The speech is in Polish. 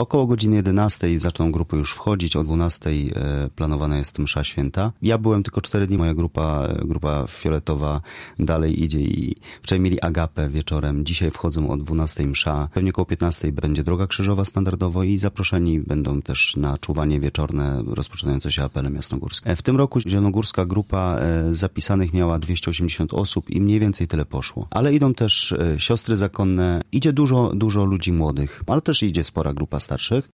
Około godziny 11 zaczną grupy już wchodzić, o 12 e, planowana jest msza święta. Ja byłem tylko 4 dni, moja grupa, e, grupa fioletowa dalej idzie i wczoraj mieli agapę wieczorem, dzisiaj wchodzą o 12 msza. Pewnie około 15 będzie droga krzyżowa standardowo i zaproszeni będą też na czuwanie wieczorne rozpoczynające się apelem jasnogórskim. E, W tym roku zielonogórska grupa zapisanych miała 280 osób i mniej więcej tyle poszło. Ale idą też siostry zakonne, idzie dużo, dużo ludzi młodych, ale też idzie spora grupa starszych.